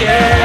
Yeah.